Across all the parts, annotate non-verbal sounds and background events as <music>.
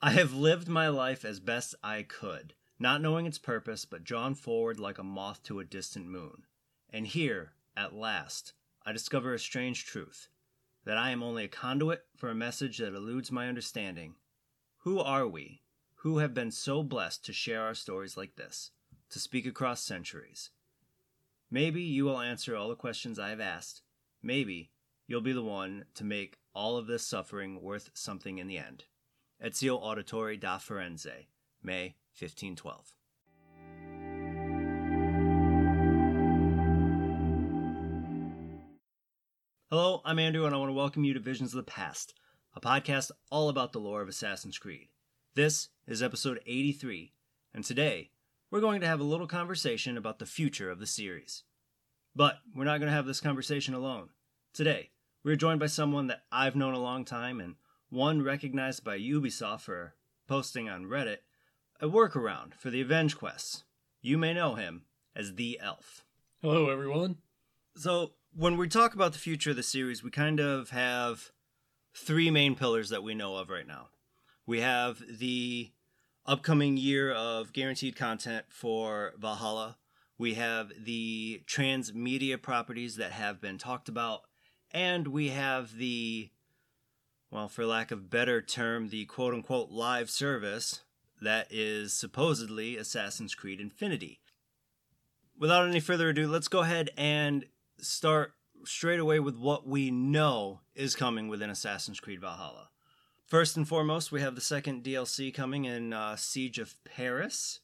I have lived my life as best I could, not knowing its purpose, but drawn forward like a moth to a distant moon. And here, at last, I discover a strange truth that I am only a conduit for a message that eludes my understanding. Who are we, who have been so blessed to share our stories like this, to speak across centuries? Maybe you will answer all the questions I have asked. Maybe you'll be the one to make all of this suffering worth something in the end. Ezio Auditore da Firenze, May 1512. Hello, I'm Andrew, and I want to welcome you to Visions of the Past, a podcast all about the lore of Assassin's Creed. This is episode 83, and today we're going to have a little conversation about the future of the series. But we're not going to have this conversation alone. Today, we're joined by someone that I've known a long time and one recognized by Ubisoft for posting on Reddit a workaround for the Avenge quests. You may know him as the Elf. Hello, everyone. So, when we talk about the future of the series, we kind of have three main pillars that we know of right now. We have the upcoming year of guaranteed content for Valhalla. We have the transmedia properties that have been talked about. And we have the, well, for lack of better term, the quote unquote live service that is supposedly Assassin's Creed Infinity. Without any further ado, let's go ahead and start straight away with what we know is coming within Assassin's Creed Valhalla. First and foremost, we have the second DLC coming in uh, Siege of Paris.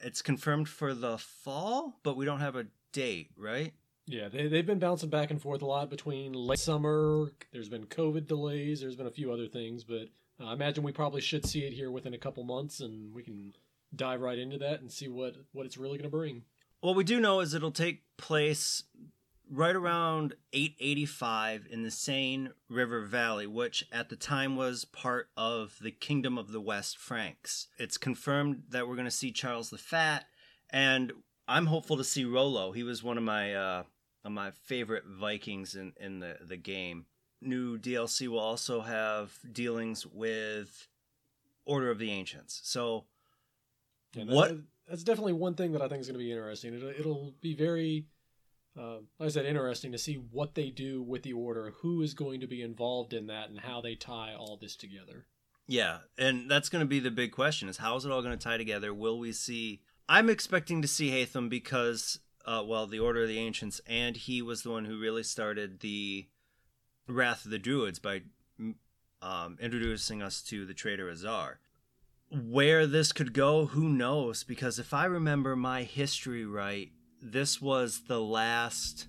It's confirmed for the fall, but we don't have a date, right? Yeah, they, they've been bouncing back and forth a lot between late summer. There's been COVID delays. There's been a few other things, but uh, I imagine we probably should see it here within a couple months, and we can dive right into that and see what, what it's really going to bring. What we do know is it'll take place right around 885 in the Seine River Valley, which at the time was part of the Kingdom of the West Franks. It's confirmed that we're going to see Charles the Fat, and I'm hopeful to see Rollo. He was one of my uh, my favorite Vikings in, in the, the game. New DLC will also have dealings with Order of the Ancients. So, yeah, that, what? That's definitely one thing that I think is going to be interesting. It'll, it'll be very uh, like I said, interesting to see what they do with the order, who is going to be involved in that, and how they tie all this together. Yeah, and that's going to be the big question: is how is it all going to tie together? Will we see? I'm expecting to see Haytham because, uh, well, the Order of the Ancients, and he was the one who really started the Wrath of the Druids by um, introducing us to the traitor Azar. Where this could go, who knows? Because if I remember my history right, this was the last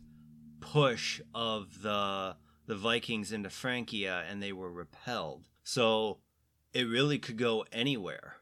push of the the Vikings into Francia and they were repelled. So it really could go anywhere.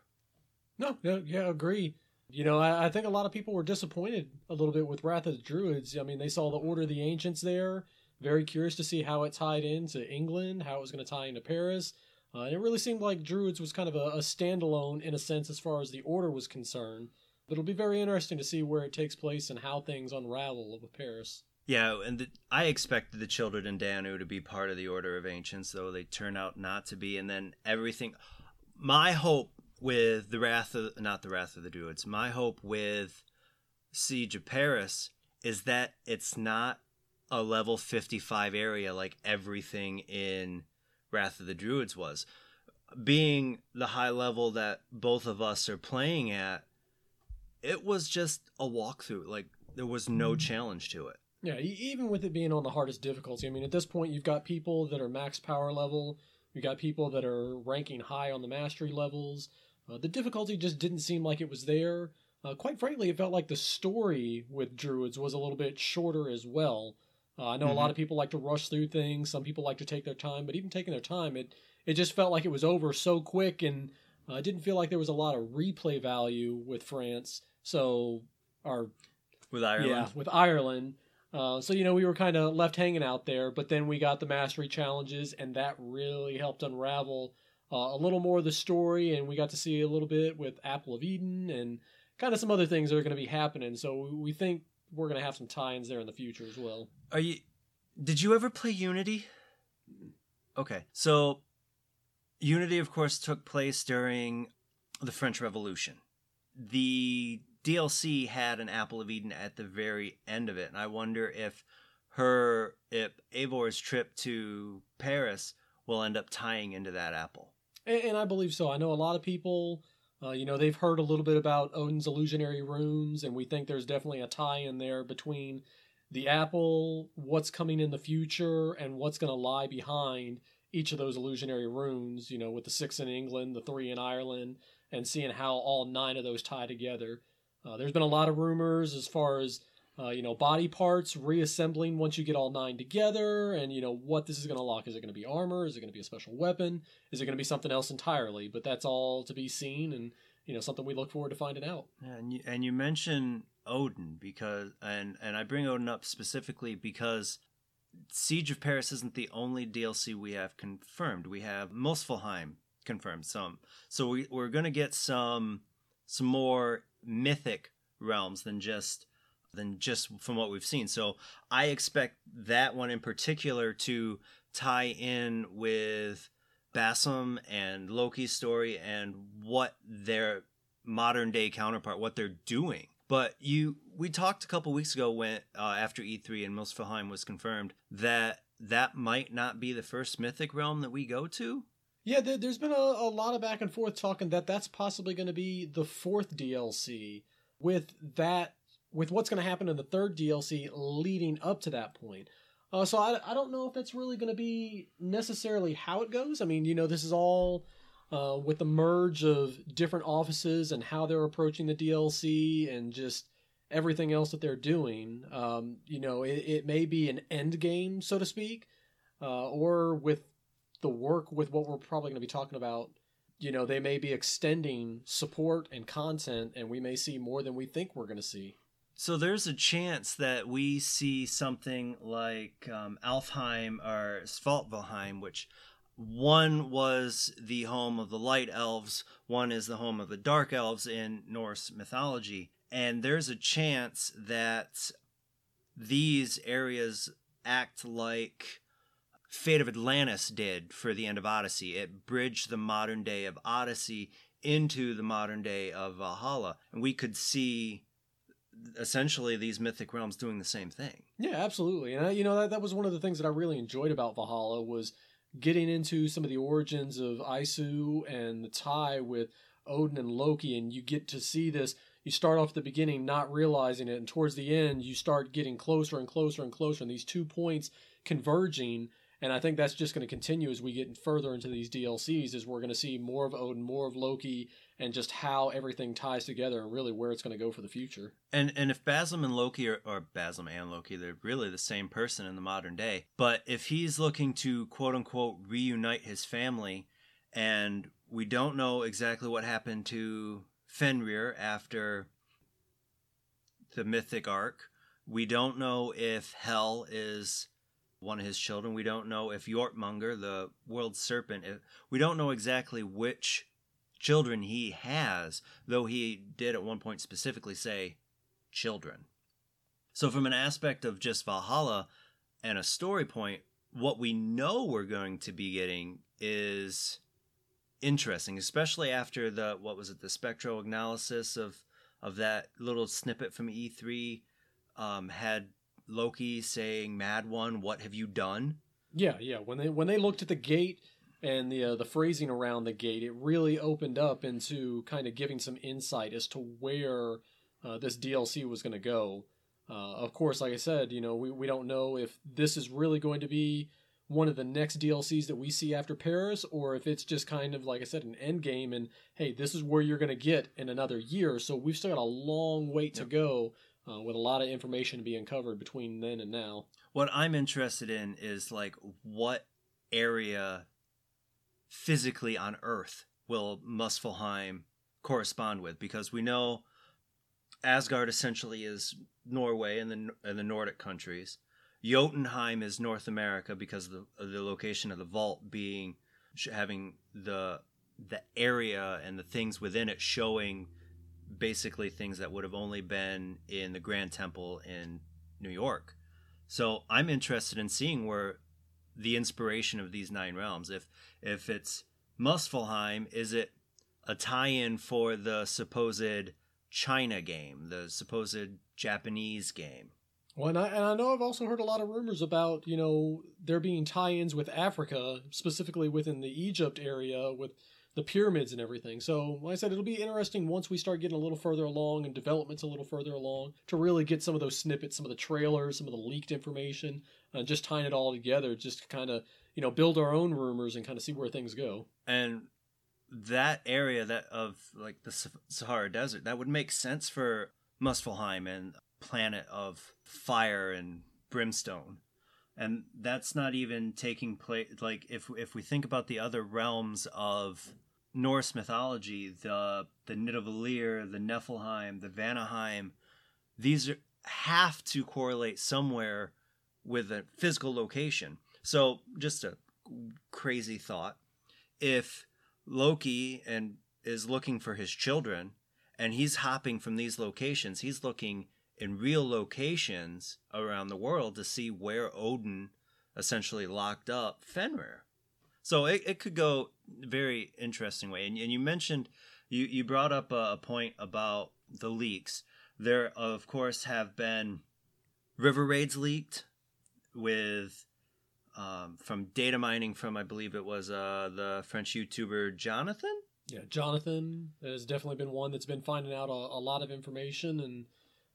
No, yeah, yeah, agree. You know, I, I, think a lot of people were disappointed a little bit with Wrath of the Druids. I mean, they saw the Order of the Ancients there. Very curious to see how it tied into England, how it was going to tie into Paris. Uh, and it really seemed like Druids was kind of a, a standalone in a sense as far as the Order was concerned. But it'll be very interesting to see where it takes place and how things unravel with Paris. Yeah, and the, I expected the children in Danu to be part of the Order of Ancients, though they turn out not to be. And then everything. My hope with the Wrath of not the Wrath of the Druids. My hope with Siege of Paris is that it's not a level 55 area like everything in Wrath of the Druids was. Being the high level that both of us are playing at, it was just a walkthrough. Like there was no mm-hmm. challenge to it. Yeah, even with it being on the hardest difficulty, I mean, at this point, you've got people that are max power level, you've got people that are ranking high on the mastery levels. Uh, the difficulty just didn't seem like it was there. Uh, quite frankly, it felt like the story with druids was a little bit shorter as well. Uh, I know mm-hmm. a lot mm-hmm. of people like to rush through things. Some people like to take their time, but even taking their time, it it just felt like it was over so quick, and uh, it didn't feel like there was a lot of replay value with France. So our with Ireland, yeah, with Ireland. Uh, so you know we were kind of left hanging out there, but then we got the mastery challenges, and that really helped unravel uh, a little more of the story, and we got to see a little bit with Apple of Eden and kind of some other things that are going to be happening. So we think we're going to have some tie-ins there in the future as well. Are you? Did you ever play Unity? Okay, so Unity, of course, took place during the French Revolution. The DLC had an Apple of Eden at the very end of it, and I wonder if her, if Eivor's trip to Paris will end up tying into that apple. And, and I believe so. I know a lot of people, uh, you know, they've heard a little bit about Odin's illusionary runes, and we think there's definitely a tie in there between the apple, what's coming in the future, and what's going to lie behind each of those illusionary runes, you know, with the six in England, the three in Ireland, and seeing how all nine of those tie together. Uh, there's been a lot of rumors as far as uh, you know body parts reassembling once you get all nine together, and you know what this is going to lock. Is it going to be armor? Is it going to be a special weapon? Is it going to be something else entirely? But that's all to be seen, and you know something we look forward to finding out. And you, and you mention Odin because and and I bring Odin up specifically because Siege of Paris isn't the only DLC we have confirmed. We have Muspelheim confirmed some. So we, we're going to get some some more mythic realms than just than just from what we've seen. So I expect that one in particular to tie in with Basim and Loki's story and what their modern day counterpart, what they're doing. But you, we talked a couple weeks ago when uh, after E3 and Muspelheim was confirmed that that might not be the first mythic realm that we go to. Yeah, there, has been a, a lot of back and forth talking that that's possibly going to be the fourth DLC with that with what's going to happen in the third DLC leading up to that point. Uh, so I, I don't know if that's really going to be necessarily how it goes. I mean, you know, this is all uh, with the merge of different offices and how they're approaching the DLC and just everything else that they're doing. Um, you know, it, it, may be an end game, so to speak, uh, or with the work with what we're probably going to be talking about, you know, they may be extending support and content, and we may see more than we think we're going to see. So there's a chance that we see something like um, Alfheim or Svartalfheim, which one was the home of the light elves, one is the home of the dark elves in Norse mythology. And there's a chance that these areas act like Fate of Atlantis did for the end of Odyssey. It bridged the modern day of Odyssey into the modern day of Valhalla. And we could see essentially these mythic realms doing the same thing. Yeah, absolutely. And I, you know that that was one of the things that I really enjoyed about Valhalla was getting into some of the origins of Isu and the tie with Odin and Loki and you get to see this you start off at the beginning not realizing it and towards the end you start getting closer and closer and closer and these two points converging and I think that's just going to continue as we get further into these DLCs. Is we're going to see more of Odin, more of Loki, and just how everything ties together, and really where it's going to go for the future. And and if Basim and Loki are, or Basim and Loki, they're really the same person in the modern day. But if he's looking to quote unquote reunite his family, and we don't know exactly what happened to Fenrir after the mythic arc. We don't know if Hel is one of his children. We don't know if Jormungandr, the world serpent, if, we don't know exactly which children he has, though he did at one point specifically say children. So, from an aspect of just Valhalla and a story point, what we know we're going to be getting is interesting, especially after the what was it, the spectral analysis of of that little snippet from E3 um, had Loki saying, "Mad One, what have you done?" Yeah, yeah. When they when they looked at the gate and the uh, the phrasing around the gate, it really opened up into kind of giving some insight as to where uh, this DLC was going to go. Uh, of course, like I said, you know, we, we don't know if this is really going to be one of the next DLCs that we see after Paris, or if it's just kind of like I said, an end game. And hey, this is where you're going to get in another year. So we've still got a long wait yep. to go uh, with a lot of information to be uncovered between then and now. What I'm interested in is like what area physically on Earth will Muspelheim correspond with? Because we know Asgard essentially is Norway and the and the Nordic countries. Jotunheim is North America because the, the location of the vault being having the the area and the things within it showing basically things that would have only been in the Grand Temple in New York. So I'm interested in seeing where the inspiration of these nine realms, if if it's Muspelheim, is it a tie-in for the supposed China game, the supposed Japanese game? Well, and I, and I know I've also heard a lot of rumors about you know there being tie-ins with Africa, specifically within the Egypt area with the pyramids and everything. So, like I said, it'll be interesting once we start getting a little further along and development's a little further along to really get some of those snippets, some of the trailers, some of the leaked information, and just tying it all together, just to kind of you know build our own rumors and kind of see where things go. And that area that of like the Sahara Desert, that would make sense for Muspelheim and planet of fire and brimstone and that's not even taking place like if if we think about the other realms of Norse mythology the the Nidavellir, the Niflheim, the Vanaheim these are, have to correlate somewhere with a physical location so just a crazy thought if Loki and is looking for his children and he's hopping from these locations he's looking in real locations around the world to see where Odin essentially locked up Fenrir. So it, it could go very interesting way. And, and you mentioned, you, you brought up a, a point about the leaks. There, of course, have been river raids leaked with um, from data mining from I believe it was uh, the French YouTuber Jonathan. Yeah, Jonathan has definitely been one that's been finding out a, a lot of information and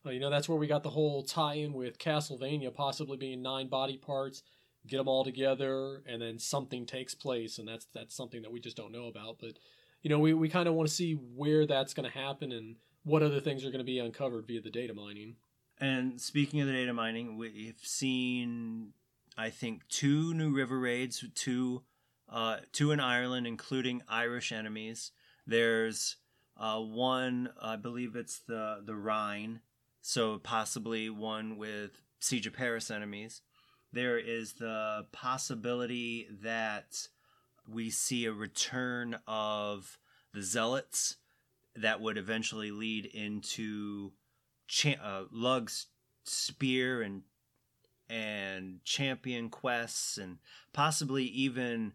uh, you know, that's where we got the whole tie-in with Castlevania possibly being nine body parts. Get them all together, and then something takes place, and that's that's something that we just don't know about. But you know, we, we kind of want to see where that's going to happen and what other things are going to be uncovered via the data mining. And speaking of the data mining, we've seen, I think, two new river raids, two, uh, two in Ireland, including Irish enemies. There's uh, one, I believe it's the the Rhine, so possibly one with Siege of Paris enemies. There is the possibility that we see a return of the zealots that would eventually lead into uh, Lugh's spear and and champion quests and possibly even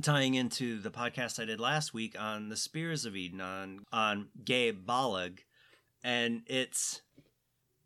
tying into the podcast I did last week on the Spears of Eden on on Gae Bolg and it's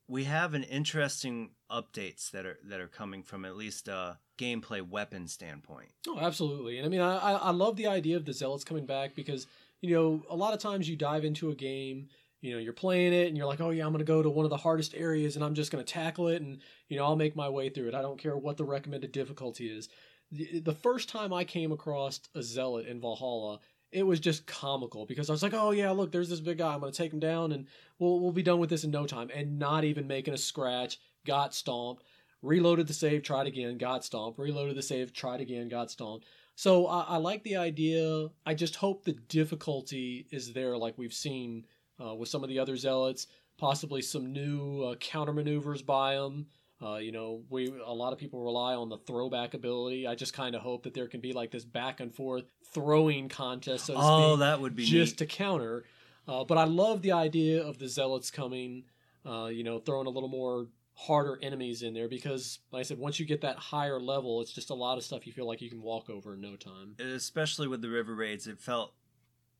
we have an interesting updates that are that are coming from at least a gameplay weapon standpoint. Oh, absolutely. And I mean, I I love the idea of the zealots coming back because you know a lot of times you dive into a game. You know, you're playing it and you're like, oh yeah, I'm going to go to one of the hardest areas and I'm just going to tackle it and, you know, I'll make my way through it. I don't care what the recommended difficulty is. The, first time I came across a zealot in Valhalla, it was just comical because I was like, oh yeah, look, there's this big guy. I'm gonna take him down and we'll we'll be done with this in no time. And not even making a scratch, got stomped, reloaded the save, tried again, got stomped, reloaded the save, tried again, got stomped. So I, I like the idea. I just hope the difficulty is there, like we've seen uh, with some of the other zealots. Possibly some new uh, counter maneuvers by them. Uh, you know, we a lot of people rely on the throwback ability. I just kind of hope that there can be like this back and forth throwing contest. So oh, speak, that would be just neat. to counter. Uh, but I love the idea of the zealots coming. Uh, you know, throwing a little more harder enemies in there because, like I said, once you get that higher level, it's just a lot of stuff you feel like you can walk over in no time. Especially with the river raids, it felt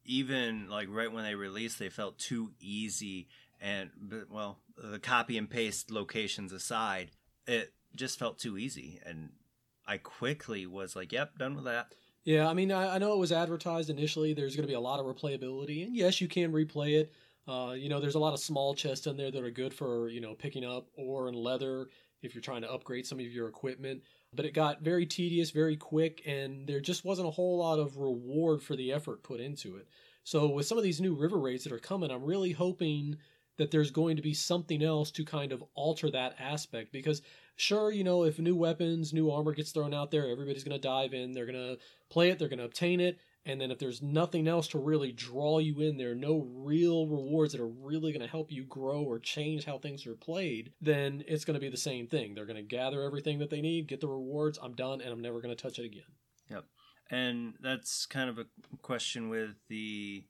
even like right when they released, they felt too easy and but, well, the copy and paste locations aside, it just felt too easy, and I quickly was like, "Yep, done with that." Yeah, I mean, I, I know it was advertised initially. There's going to be a lot of replayability, and yes, you can replay it. Uh, you know, there's a lot of small chests in there that are good for you know picking up ore and leather if you're trying to upgrade some of your equipment. But it got very tedious, very quick, and there just wasn't a whole lot of reward for the effort put into it. So with some of these new river raids that are coming, I'm really hoping that there's going to be something else to kind of alter that aspect because sure you know if new weapons new armor gets thrown out there everybody's going to dive in they're going to play it they're going to obtain it and then if there's nothing else to really draw you in there no real rewards that are really going to help you grow or change how things are played then it's going to be the same thing they're going to gather everything that they need get the rewards i'm done and i'm never going to touch it again yep and that's kind of a question with the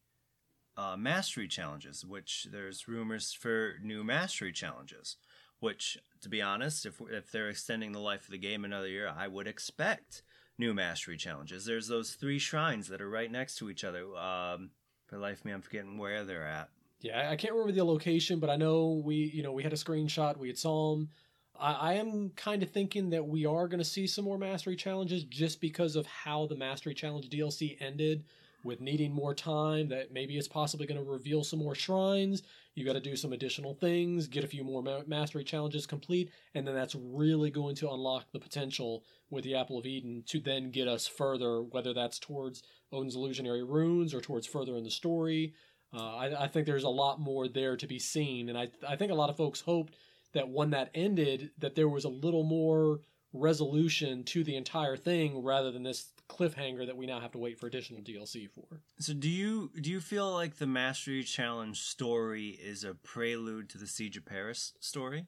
uh, mastery challenges, which there's rumors for new mastery challenges. Which, to be honest, if if they're extending the life of the game another year, I would expect new mastery challenges. There's those three shrines that are right next to each other. Um, for life of me, I'm forgetting where they're at. Yeah, I can't remember the location, but I know we, you know, we had a screenshot. We had saw them. I, I am kind of thinking that we are going to see some more mastery challenges just because of how the mastery challenge DLC ended with needing more time. That maybe it's possibly going to reveal some more shrines. You got to do some additional things, get a few more ma- mastery challenges complete, and then that's really going to unlock the potential with the Apple of Eden to then get us further, whether that's towards Odin's illusionary runes or towards further in the story. Uh, I, I, think there's a lot more there to be seen, and I, I think a lot of folks hoped that when that ended, that there was a little more resolution to the entire thing rather than this cliffhanger that we now have to wait for additional DLC for. So do you do you feel like the Mastery Challenge story is a prelude to the Siege of Paris story?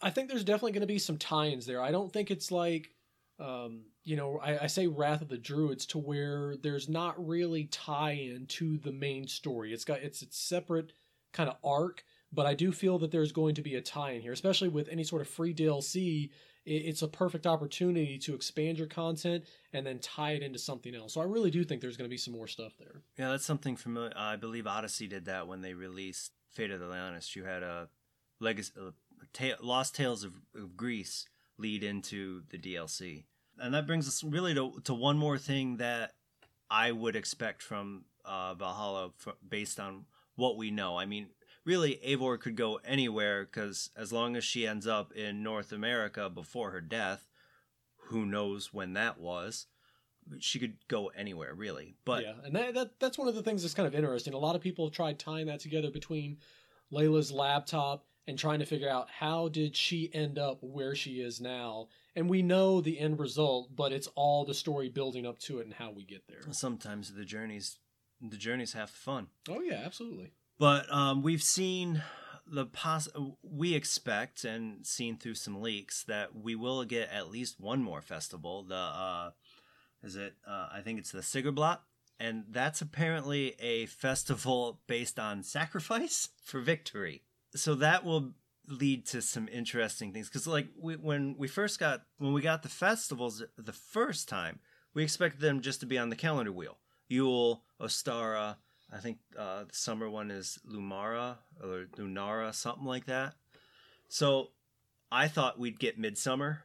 I think there's definitely going to be some tie-ins there. I don't think it's like um, you know, I, I, say Wrath of the Druids to where there's not really tie-in to the main story. It's got it's its separate kind of arc, but I do feel that there's going to be a tie-in here, especially with any sort of free DLC. It's a perfect opportunity to expand your content and then tie it into something else. So I really do think there's going to be some more stuff there. Yeah, that's something familiar. I believe Odyssey did that when they released Fate of the Leonis. You had a legacy, a ta- Lost Tales of, of Greece lead into the DLC. And that brings us really to, to one more thing that I would expect from uh, Valhalla for, based on what we know. I mean, really, Eivor could go anywhere because as long as she ends up in North America before her death, who knows when that was, she could go anywhere really. But yeah, and that, that that's one of the things that's kind of interesting. A lot of people have tried tying that together between Layla's laptop and trying to figure out how did she end up where she is now and we know the end result but it's all the story building up to it and how we get there sometimes the journeys the journeys half the fun oh yeah absolutely but um, we've seen the poss we expect and seen through some leaks that we will get at least one more festival the uh is it uh, i think it's the Sigrblot and that's apparently a festival based on sacrifice for victory. So that will lead to some interesting things. Because like we, when we first got when we got the festivals the first time we expected them just to be on the calendar wheel. Yule ostara i think uh, the summer one is lumara or lunara something like that. So i thought we'd get midsummer.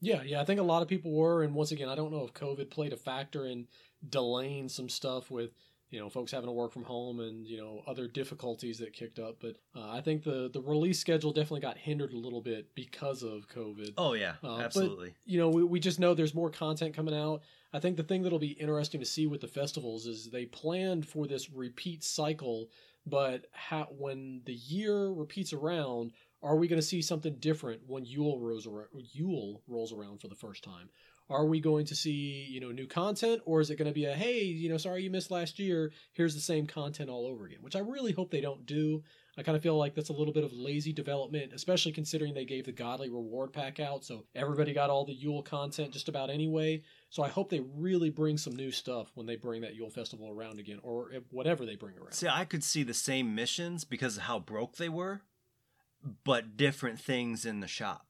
Yeah yeah i think a lot of people were and once again i don't know if covid played a factor in delaying some stuff with you know folks having to work from home and you know other difficulties that kicked up but uh, i think the the release schedule definitely got hindered a little bit because of covid. Oh yeah uh, absolutely. but, you know we, we just know there's more content coming out i think the thing that'll be interesting to see with the festivals is they planned for this repeat cycle but how, when the year repeats around are we going to see something different when Yule rolls around, Yule rolls around for the first time? are we going to see you know new content or is it going to be a hey you know sorry you missed last year here's the same content all over again which i really hope they don't do i kind of feel like that's a little bit of lazy development especially considering they gave the godly reward pack out so everybody got all the yule content just about anyway. So i hope they really bring some new stuff when they bring that yule festival around again or whatever they bring around. See i could see the same missions because of how broke they were but different things in the shop.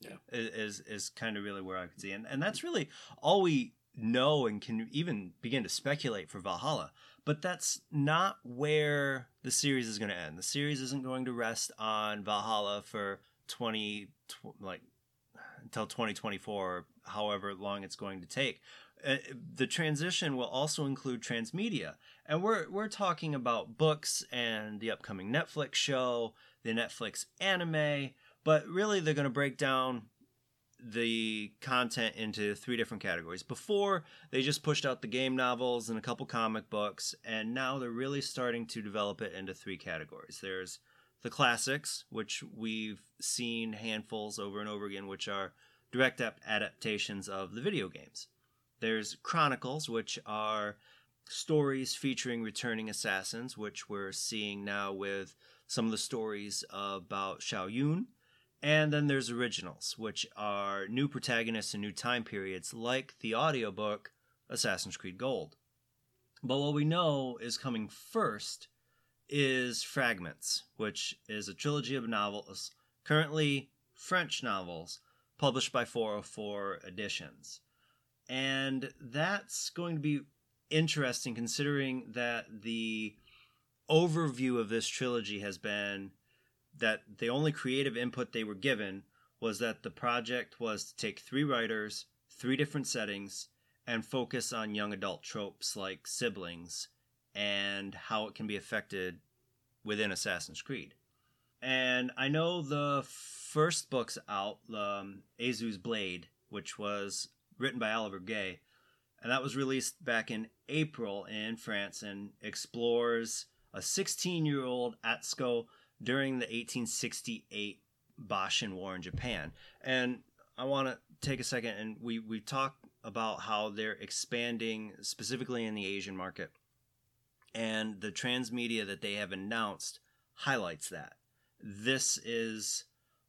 Yeah. Is is kind of really where i could see. And and that's really all we know and can even begin to speculate for valhalla but that's not where the series is going to end. The series isn't going to rest on valhalla for 20 like until 2024 however long it's going to take. Uh, the transition will also include transmedia. And we're we're talking about books and the upcoming Netflix show the Netflix anime but really, they're going to break down the content into three different categories. Before, they just pushed out the game novels and a couple comic books, and now they're really starting to develop it into three categories. There's the classics, which we've seen handfuls over and over again, which are direct adaptations of the video games. There's chronicles, which are stories featuring returning assassins, which we're seeing now with some of the stories about Shao Yun and then there's originals, which are new protagonists and new time periods, like the audiobook Assassin's Creed Gold. But what we know is coming first is Fragments, which is a trilogy of novels, currently French novels, published by 404 Editions. And that's going to be interesting considering that the overview of this trilogy has been that the only creative input they were given was that the project was to take three writers, three different settings, and focus on young adult tropes like siblings and how it can be affected within Assassin's Creed. And I know the first book's out, um, Azu's Blade, which was written by Oliver Gay, and that was released back in April in France and explores a 16 year old Atsuko during the 1868 Boshin War in Japan. And I want to take a second and we, we talk about how they're expanding specifically in the Asian market. And the transmedia that they have announced highlights that. This is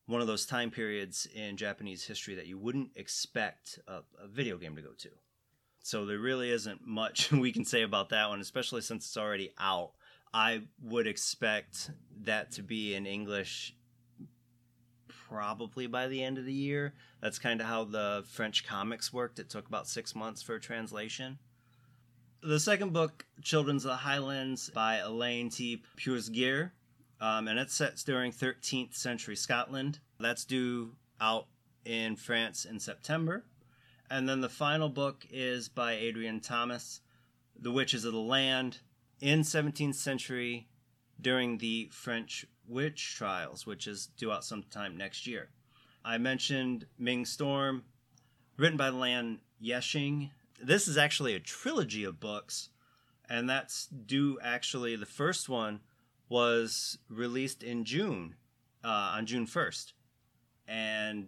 one of those time periods in Japanese history that you wouldn't expect a, a, video game to go to. So there really isn't much <laughs> we can say about that one, especially since it's already out. I would expect that to be in English probably by the end of the year. That's kind of how the French comics worked. It took about six months for a translation. The second book, Children's of the Highlands by Elaine T. Pursguier, um, and it's set during 13th century Scotland. That's due out in France in September. And then the final book is by Adrian Thomas, The Witches of the Land, in 17th century during the French witch trials, which is due out sometime next year. I mentioned Ming Storm, written by Lan Yeshing. This is actually a trilogy of books, and that's due actually, the first one was released in June, uh, on June 1st. And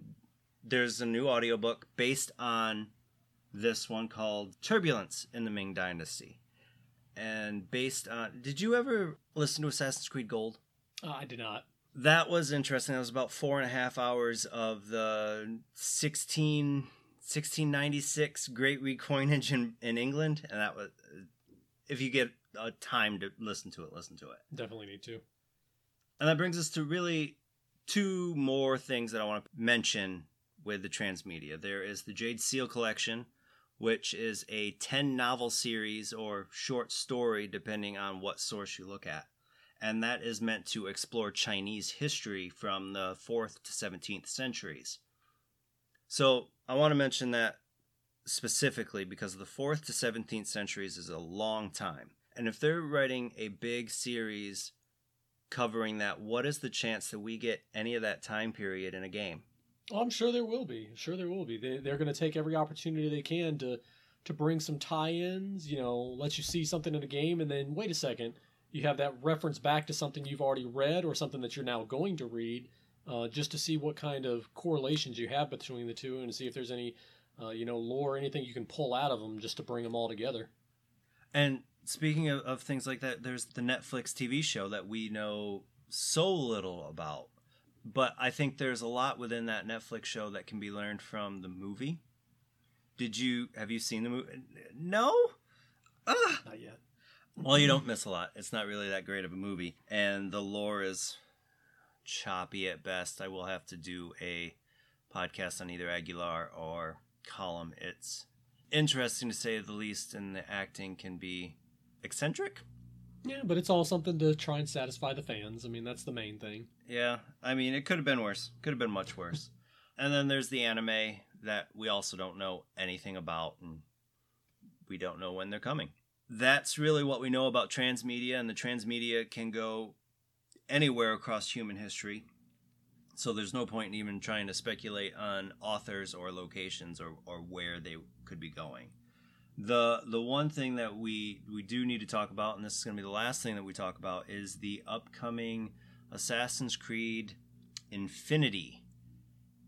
there's a new audiobook based on this one called Turbulence in the Ming Dynasty and based on. Did you ever listen to Assassin's Creed Gold? Uh, I did not. That was interesting. That was about four and a half hours of the 16, 1696 Great Recoinage in, in England, and that was. If you get a time to listen to it, listen to it. Definitely need to. And that brings us to really two more things that I want to mention with the transmedia. There is the Jade Seal collection, which is a 10 novel series or short story, depending on what source you look at. And that is meant to explore Chinese history from the 4th to 17th centuries. So I want to mention that specifically because the 4th to 17th centuries is a long time. And if they're writing a big series covering that, what is the chance that we get any of that time period in a game? Oh, I'm sure there will be. Sure there will be. They, they're going to take every opportunity they can to to bring some tie-ins. You know, let you see something in a game, and then wait a second, you have that reference back to something you've already read or something that you're now going to read, uh, just to see what kind of correlations you have between the two, and see if there's any, uh, you know, lore or anything you can pull out of them just to bring them all together. And speaking of, of things like that, there's the Netflix TV show that we know so little about but I think there's a lot within that Netflix show that can be learned from the movie. Did you have you seen the movie? No, Ugh. not yet. Well, you don't miss a lot. It's not really that great of a movie, and the lore is choppy at best. I will have to do a podcast on either Aguilar or Callum. It's interesting to say the least, and the acting can be eccentric. Yeah, but it's all something to try and satisfy the fans. I mean, that's the main thing. Yeah, I mean, it could have been worse. Could have been much worse. <laughs> and then there's the anime that we also don't know anything about, and we don't know when they're coming. That's really what we know about transmedia, and the transmedia can go anywhere across human history. So there's no point in even trying to speculate on authors or locations or, or where they could be going the the one thing that we we do need to talk about, and this is going to be the last thing that we talk about, is the upcoming Assassin's Creed Infinity.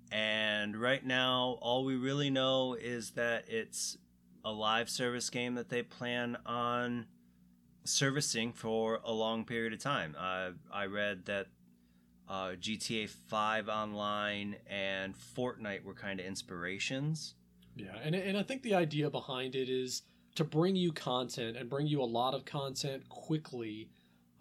And right now, all we really know is that it's a live service game that they plan on servicing for a long period of time. Uh, I read that uh, GTA 5 Online and Fortnite were kind of inspirations yeah, and and I think the idea behind it is to bring you content and bring you a lot of content quickly.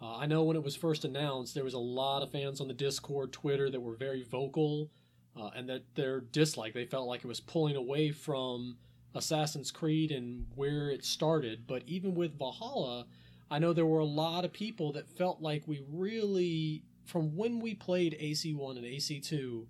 Uh, I know when it was first announced, there was a lot of fans on the Discord, Twitter that were very vocal, uh, and that their dislike they felt like it was pulling away from Assassin's Creed and where it started. But even with Valhalla, I know there were a lot of people that felt like we really, from when we played AC1 and AC2,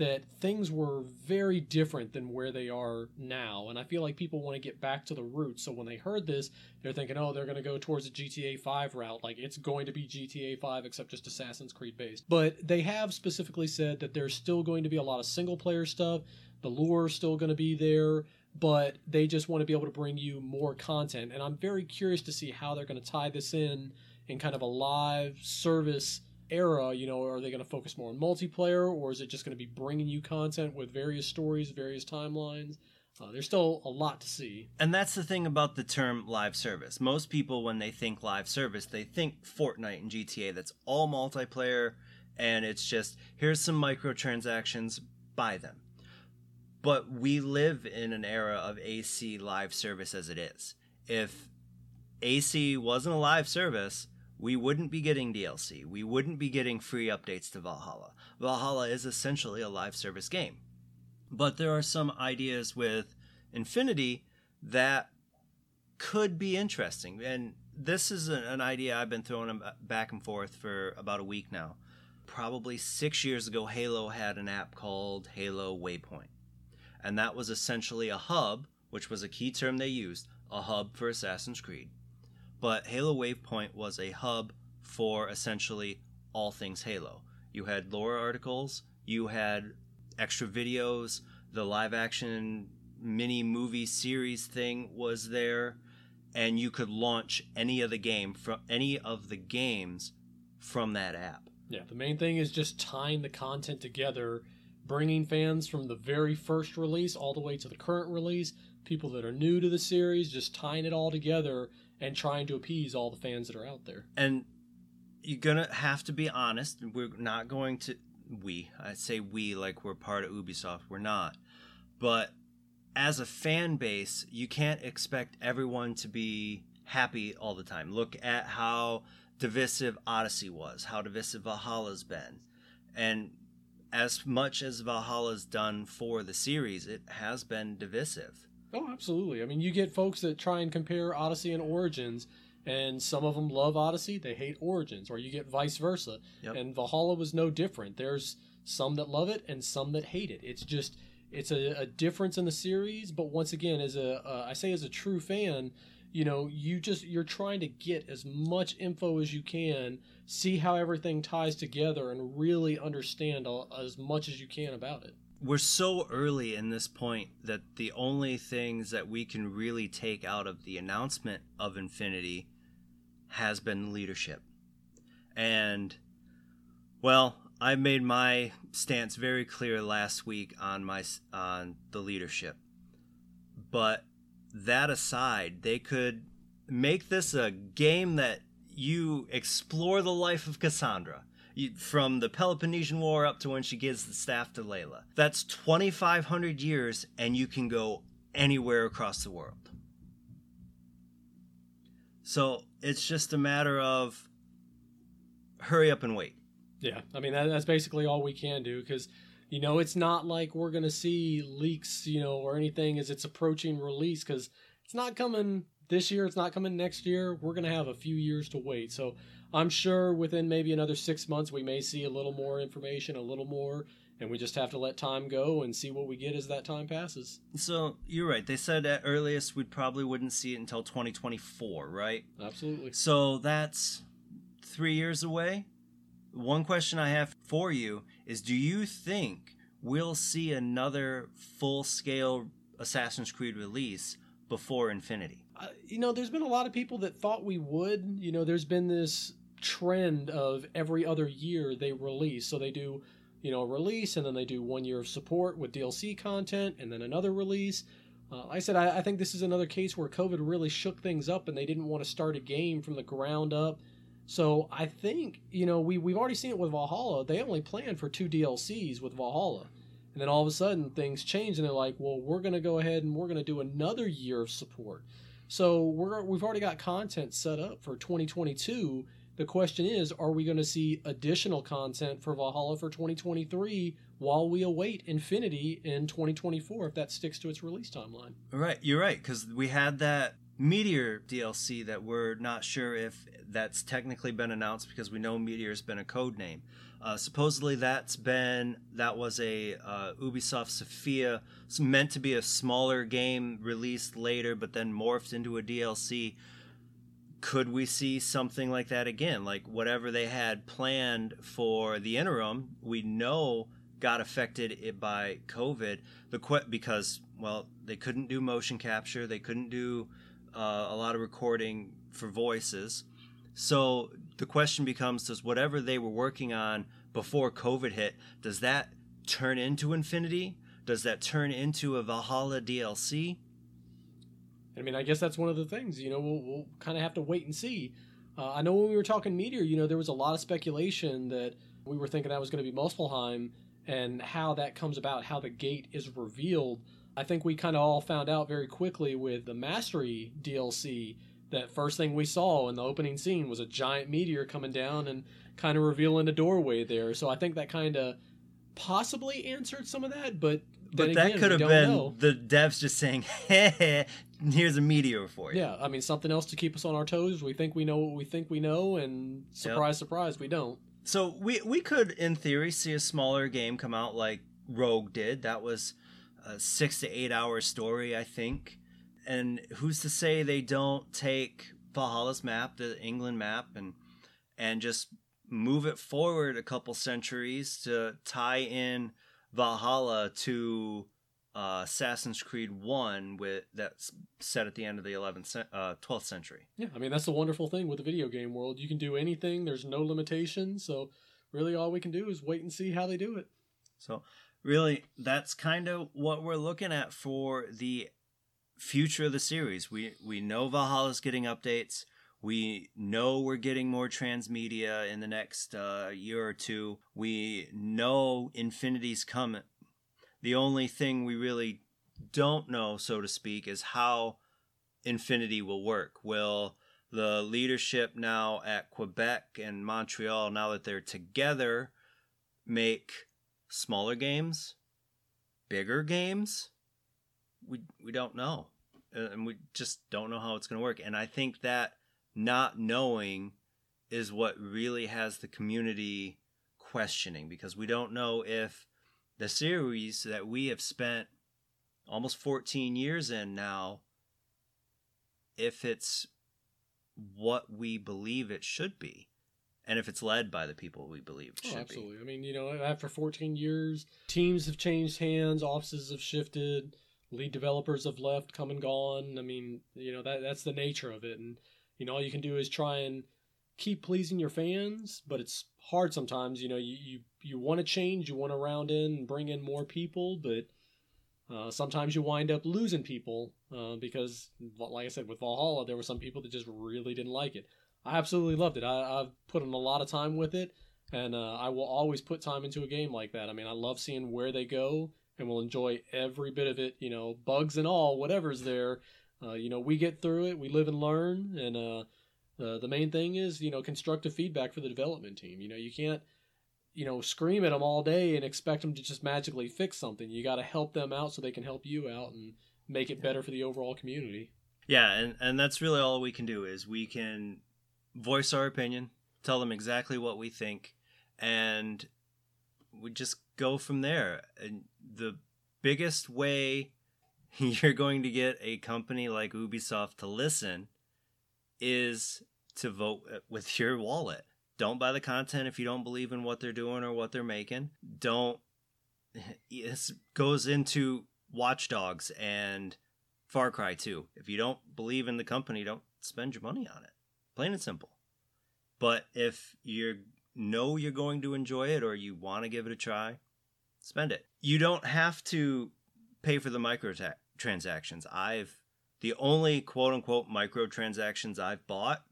that things were very different than where they are now. And I feel like people want to get back to the roots. So when they heard this, they're thinking, oh, they're going to go towards a GTA 5 route. Like it's going to be GTA 5, except just Assassin's Creed based. But they have specifically said that there's still going to be a lot of single player stuff. The lure is still going to be there but they just want to be able to bring you more content. And I'm very curious to see how they're going to tie this in in kind of a live service era, you know, are they going to focus more on multiplayer or is it just going to be bringing you content with various stories, various timelines? Uh, there's still a lot to see. And that's the thing about the term live service. Most people, when they think live service, they think Fortnite and GTA. That's all multiplayer, and it's just here's some microtransactions, buy them. But we live in an era of AC live service as it is. If AC wasn't a live service, we wouldn't be getting DLC. We wouldn't be getting free updates to Valhalla. Valhalla is essentially a live service game. But there are some ideas with Infinity that could be interesting. And this is an idea I've been throwing back and forth for about a week now. Probably six years ago, Halo had an app called Halo Waypoint. And that was essentially a hub, which was a key term they used, a hub for Assassin's Creed but Halo Waypoint was a hub for essentially all things Halo. You had lore articles, you had extra videos, the live action mini movie series thing was there, and you could launch any of the game from any of the games from that app. Yeah, the main thing is just tying the content together, bringing fans from the very first release all the way to the current release, people that are new to the series, just tying it all together and trying to appease all the fans that are out there. And you're gonna have to be honest. We're not going to we. I say we like we're part of Ubisoft. We're not. But as a fan base, you can't expect everyone to be happy all the time. Look at how divisive Odyssey was, how divisive Valhalla's been. And as much as Valhalla's done for the series, it has been divisive. Oh, absolutely. I mean, you get folks that try and compare Odyssey and Origins, and some of them love Odyssey, they hate Origins, or you get vice versa. Yep. And Valhalla was no different. There's some that love it and some that hate it. It's just it's a, a difference in the series, but once again, as a uh, I say as a true fan, you know, you just you're trying to get as much info as you can, see how everything ties together, and really understand as much as you can about it we're so early in this point that the only things that we can really take out of the announcement of Infinity has been leadership. And well, I made my stance very clear last week on my on the leadership. But that aside, they could make this a game that you explore the life of Cassandra from the Peloponnesian War up to when she gives the staff to Layla. That's 2,500 years, and you can go anywhere across the world. So it's just a matter of hurry up and wait. Yeah, I mean that, that's basically all we can do because you know it's not like we're gonna see leaks, you know, or anything as it's approaching release because it's not coming this year. It's not coming next year. We're gonna have a few years to wait. So I'm sure within maybe another six months we may see a little more information, a little more, and we just have to let time go and see what we get as that time passes. So you're right. They said at earliest we probably wouldn't see it until 2024, right? Absolutely. So that's three years away. One question I have for you is: Do you think we'll see another full-scale Assassin's Creed release before Infinity? Uh, you know, there's been a lot of people that thought we would. You know, there's been this trend of every other year they release. So they do, you know, a release and then they do one year of support with DLC content and then another release. Uh, like I said, I, I think this is another case where COVID really shook things up and they didn't want to start a game from the ground up. So I think, you know, we, we've already seen it with Valhalla. They only planned for two DLCs with Valhalla. And then all of a sudden things change and they're like, well, we're going to go ahead and we're going to do another year of support. So we're, we've already got content set up for 2022 The question is, are we going to see additional content for Valhalla for 2023 while we await Infinity in 2024 if that sticks to its release timeline? Right, you're right because we had that Meteor DLC that we're not sure if that's technically been announced because we know Meteor's been a code name. Uh, supposedly that's been that was a uh, Ubisoft Sofia meant to be a smaller game released later, but then morphed into a DLC. Could we see something like that again? Like whatever they had planned for the interim, we know got affected by COVID. The que- because well they couldn't do motion capture, they couldn't do uh, a lot of recording for voices. So the question becomes does whatever they were working on before COVID hit, does that turn into Infinity? Does that turn into a Valhalla DLC? I mean, I guess that's one of the things, you know, we'll, we'll kind of have to wait and see. Uh, I know when we were talking Meteor, you know, there was a lot of speculation that we were thinking that was going to be Muspelheim and how that comes about, how the gate is revealed. I think we kind of all found out very quickly with the Mastery DLC that first thing we saw in the opening scene was a giant meteor coming down and kind of revealing a doorway there. So I think that kind of possibly answered some of that, but but that could have been know. the devs just saying, <laughs> "Hey, here's a meteor for you." Yeah, I mean something else to keep us on our toes. We think we know what we think we know, and surprise, yep. surprise, we don't. So we we could, in theory, see a smaller game come out like Rogue did. That was a six to eight hour story, I think. And who's to say they don't take Valhalla's map, the England map, and and just move it forward a couple centuries to tie in Valhalla to uh, Assassin's Creed One, with that's set at the end of the 11th, uh, 12th century. Yeah, I mean that's the wonderful thing with the video game world. You can do anything. There's no limitations. So really, all we can do is wait and see how they do it. So really, that's kind of what we're looking at for the future of the series. We we know Valhalla's getting updates. We know we're getting more transmedia in the next uh, year or two. We know Infinity's coming. The only thing we really don't know, so to speak, is how Infinity will work. Will the leadership now at Quebec and Montreal, now that they're together, make smaller games, bigger games? We we don't know, uh, and we just don't know how it's going to work. And I think that not knowing is what really has the community questioning because we don't know if the series that we have spent almost 14 years in now if it's what we believe it should be and if it's led by the people we believe it oh, should oh, absolutely. be. I mean, you know, after 14 years, teams have changed hands, offices have shifted, lead developers have left, come and gone. I mean, you know, that that's the nature of it and you know, all you can do is try and keep pleasing your fans, but it's hard sometimes. You know, you you, you want to change, you want to round in and bring in more people, but uh, sometimes you wind up losing people uh, because, like I said, with Valhalla, there were some people that just really didn't like it. I absolutely loved it. I, have put in a lot of time with it, and uh, I will always put time into a game like that. I mean, I love seeing where they go, and will enjoy every bit of it. You know, bugs and all, whatever's there. Uh, you know, we get through it, we live and learn, and uh, the main thing is, you know, constructive feedback for the development team. You know, you can't, you know, scream at them all day and expect them to just magically fix something. You got to help them out so they can help you out and make it better for the overall community. Yeah, and and that's really all we can do is we can voice our opinion, tell them exactly what we think, and we just go from there. And the biggest way <laughs> you're going to get a company like Ubisoft to listen is to vote with your wallet. Don't buy the content if you don't believe in what they're doing or what they're making. Don't. This goes into Watch Dogs and Far Cry 2. If you don't believe in the company, don't spend your money on it. Plain and simple. But if you know you're going to enjoy it or you want to give it a try, spend it. You don't have to pay for the microtransactions. I've the only quote unquote microtransactions I've bought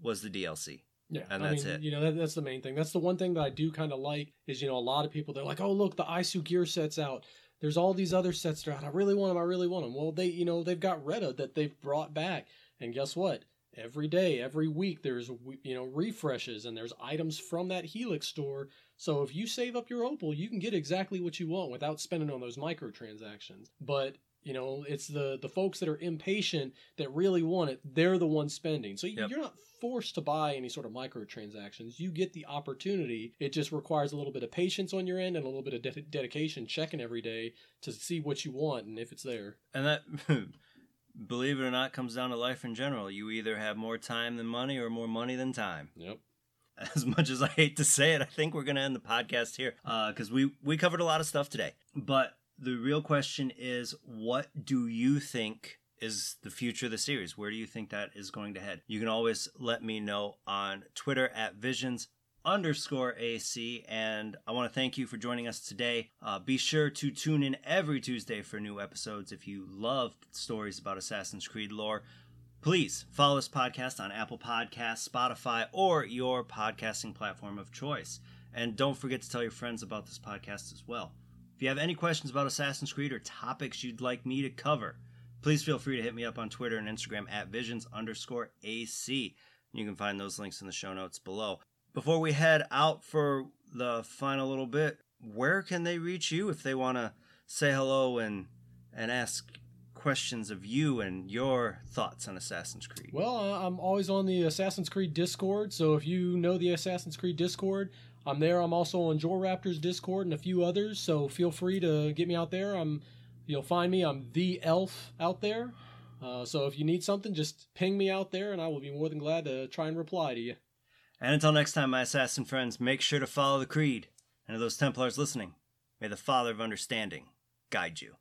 was the DLC. Yeah, and that's mean, it. You know, that, that's the main thing. That's the one thing that I do kind of like is you know a lot of people they're like, oh look, the Isu gear sets out. There's all these other sets that are out. I really want them. I really want them. Well, they you know they've got Reda that they've brought back, and guess what? every day, every week, there's you know refreshes and there's items from that Helix store. So if you save up your opal, you can get exactly what you want without spending on those microtransactions. But you know, it's the the folks that are impatient that really want it. They're the ones spending. So Yep. you're not forced to buy any sort of microtransactions. You get the opportunity. It just requires a little bit of patience on your end and a little bit of de- dedication, checking every day to see what you want and if it's there. And that, <laughs> believe it or not, comes down to life in general. You either have more time than money or more money than time. Yep. <laughs> As much as I hate to say it, I think we're going to end the podcast here uh, because we, we covered a lot of stuff today. But the real question is what do you think is the future of the series? Where do you think that is going to head? You can always let me know on Twitter at visions underscore AC. And I want to thank you for joining us today. Uh, be sure to tune in every Tuesday for new episodes. If you love stories about Assassin's Creed lore, please follow this podcast on Apple Podcasts, Spotify, or your podcasting platform of choice. And don't forget to tell your friends about this podcast as well. If you have any questions about Assassin's Creed or topics you'd like me to cover, please feel free to hit me up on Twitter and Instagram at visions underscore AC. You can find those links in the show notes below. Before we head out for the final little bit, where can they reach you if they want to say hello and and ask questions of you and your thoughts on Assassin's Creed? Well, I'm always on the Assassin's Creed Discord, so if you know the Assassin's Creed Discord, I'm there. I'm also on JorRaptor's Discord and a few others, so feel free to get me out there. I'm, you'll find me. I'm the elf out there. Uh, so if you need something, just ping me out there, and I will be more than glad to try and reply to you. And until next time, my assassin friends, make sure to follow the creed. And to those Templars listening, may the Father of Understanding guide you.